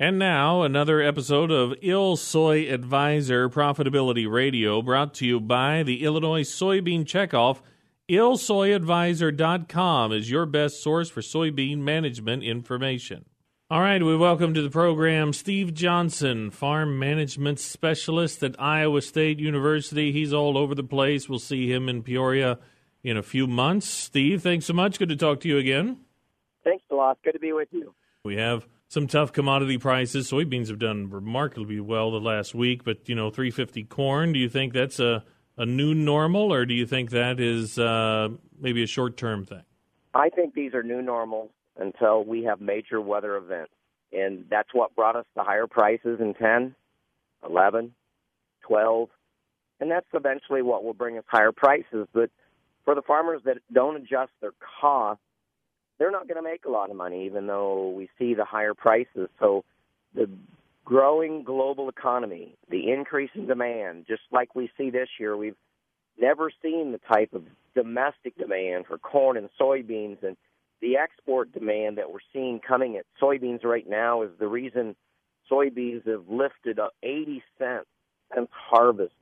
And now, another episode of Ill Soy Advisor Profitability Radio brought to you by the Illinois Soybean Checkoff. IllSoyAdvisor.com is your best source for soybean management information. All right, we welcome to the program Steve Johnson, Farm Management Specialist at Iowa State University. He's all over the place. We'll see him in Peoria in a few months. Steve, thanks so much. Good to talk to you again. Thanks, Delos. Good to be with you. We have some tough commodity prices. Soybeans have done remarkably well the last week, but you know, 350 corn. Do you think that's a a new normal, or do you think that is uh, maybe a short term thing? I think these are new normals until we have major weather events, and that's what brought us the higher prices in 10, 11, 12, and that's eventually what will bring us higher prices. But for the farmers that don't adjust their costs they're not going to make a lot of money, even though we see the higher prices. So the growing global economy, the increase in demand, just like we see this year, we've never seen the type of domestic demand for corn and soybeans and the export demand that we're seeing coming at soybeans right now is the reason soybeans have lifted up 80 cents since harvest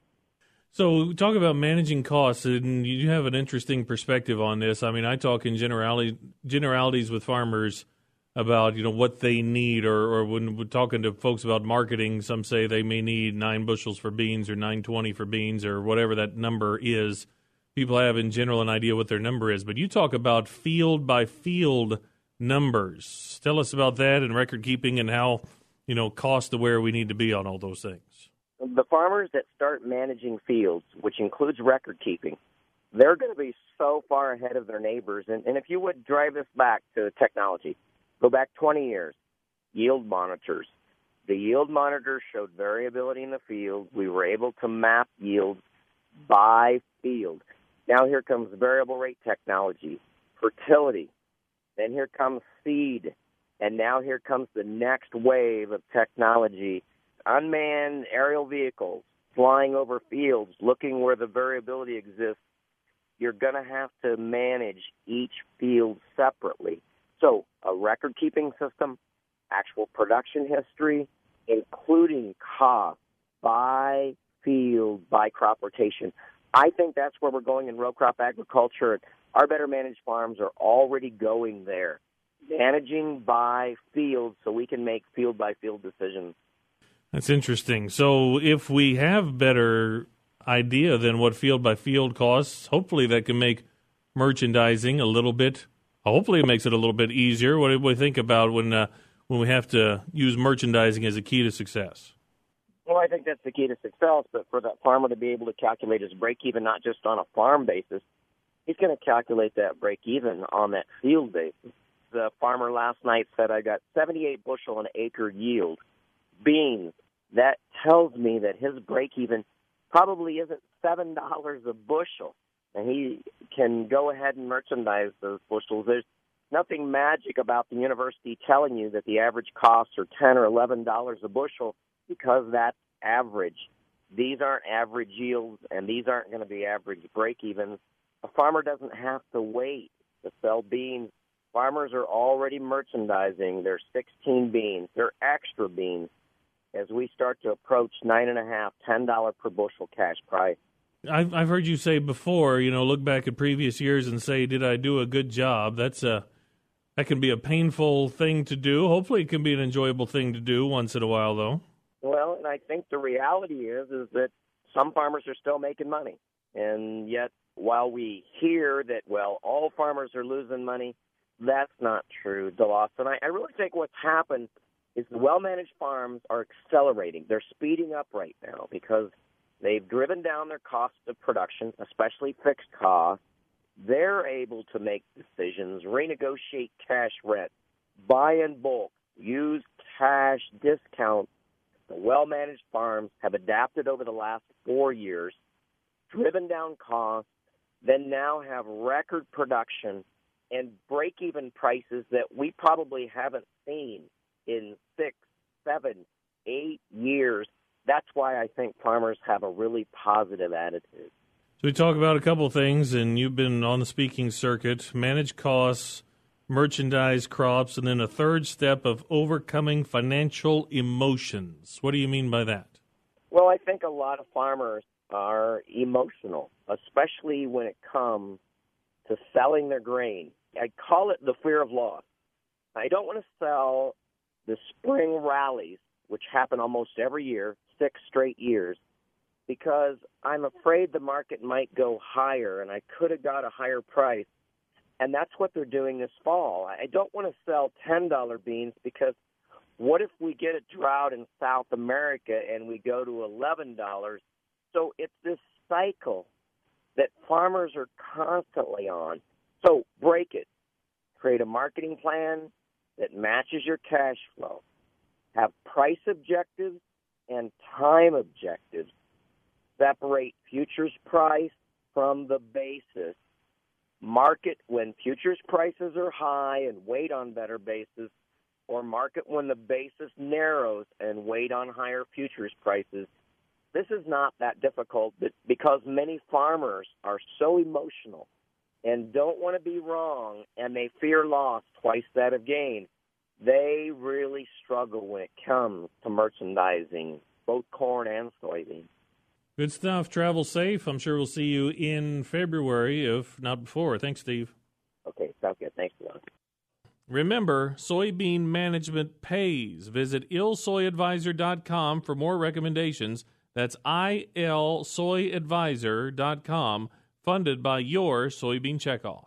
so, talk about managing costs, and you have an interesting perspective on this. I mean, I talk in generality, generalities with farmers about you know what they need, or, or when we're talking to folks about marketing, some say they may need nine bushels for beans or nine twenty for beans or whatever that number is. People have in general an idea what their number is, but you talk about field by field numbers. Tell us about that and record keeping and how you know cost aware we need to be on all those things the farmers that start managing fields, which includes record keeping, they're going to be so far ahead of their neighbors. And, and if you would drive this back to technology, go back 20 years, yield monitors. The yield monitors showed variability in the field. We were able to map yields by field. Now here comes variable rate technology, fertility. Then here comes seed. And now here comes the next wave of technology unmanned aerial vehicles flying over fields, looking where the variability exists, you're going to have to manage each field separately. So, a record keeping system, actual production history, including cost by field, by crop rotation. I think that's where we're going in row crop agriculture. Our better managed farms are already going there, managing by field so we can make field by field decisions. That's interesting. So if we have better idea than what field by field costs, hopefully that can make merchandising a little bit. Hopefully it makes it a little bit easier. What do we think about when uh, when we have to use merchandising as a key to success? Well, I think that's the key to success. But for that farmer to be able to calculate his break even, not just on a farm basis, he's going to calculate that break even on that field basis. The farmer last night said, "I got 78 bushel an acre yield." beans, that tells me that his break even probably isn't seven dollars a bushel, and he can go ahead and merchandise those bushels. There's nothing magic about the university telling you that the average costs are ten or eleven dollars a bushel because that's average. These aren't average yields, and these aren't going to be average break evens. A farmer doesn't have to wait to sell beans. Farmers are already merchandising their 16 beans, their extra beans, as we start to approach nine and a half, ten dollar per bushel cash price. I've I've heard you say before, you know, look back at previous years and say, did I do a good job? That's a that can be a painful thing to do. Hopefully, it can be an enjoyable thing to do once in a while, though. Well, and I think the reality is is that some farmers are still making money, and yet while we hear that well, all farmers are losing money, that's not true, DeLoss. And I, I really think what's happened is the well managed farms are accelerating. They're speeding up right now because they've driven down their cost of production, especially fixed costs. They're able to make decisions, renegotiate cash rent, buy in bulk, use cash discounts. The well managed farms have adapted over the last four years, driven down costs, then now have record production and break even prices that we probably haven't seen in six, seven, eight years. That's why I think farmers have a really positive attitude. So we talk about a couple things, and you've been on the speaking circuit. Manage costs, merchandise crops, and then a third step of overcoming financial emotions. What do you mean by that? Well, I think a lot of farmers are emotional, especially when it comes to selling their grain. I call it the fear of loss. I don't want to sell the spring rallies, which happen almost every year, six straight years, because I'm afraid the market might go higher and I could have got a higher price. And that's what they're doing this fall. I don't want to sell $10 beans because what if we get a drought in South America and we go to $11? So it's this cycle that farmers are constantly on. So break it. Create a marketing plan that matches your cash flow. Have price objectives and time objectives. Separate futures price from the basis. Market when futures prices are high and wait on better basis, or market when the basis narrows and wait on higher futures prices. This is not that difficult because many farmers are so emotional and don't want to be wrong and they fear loss twice that of gain. They really struggle when it comes to merchandising both corn and soybean. Good stuff. Travel safe. I'm sure we'll see you in February, if not before. Thanks, Steve. Okay, sounds good. Thanks lot. Remember, soybean management pays. Visit ilsoyadvisor.com for more recommendations. That's ilsoyadvisor.com, funded by your soybean checkoff.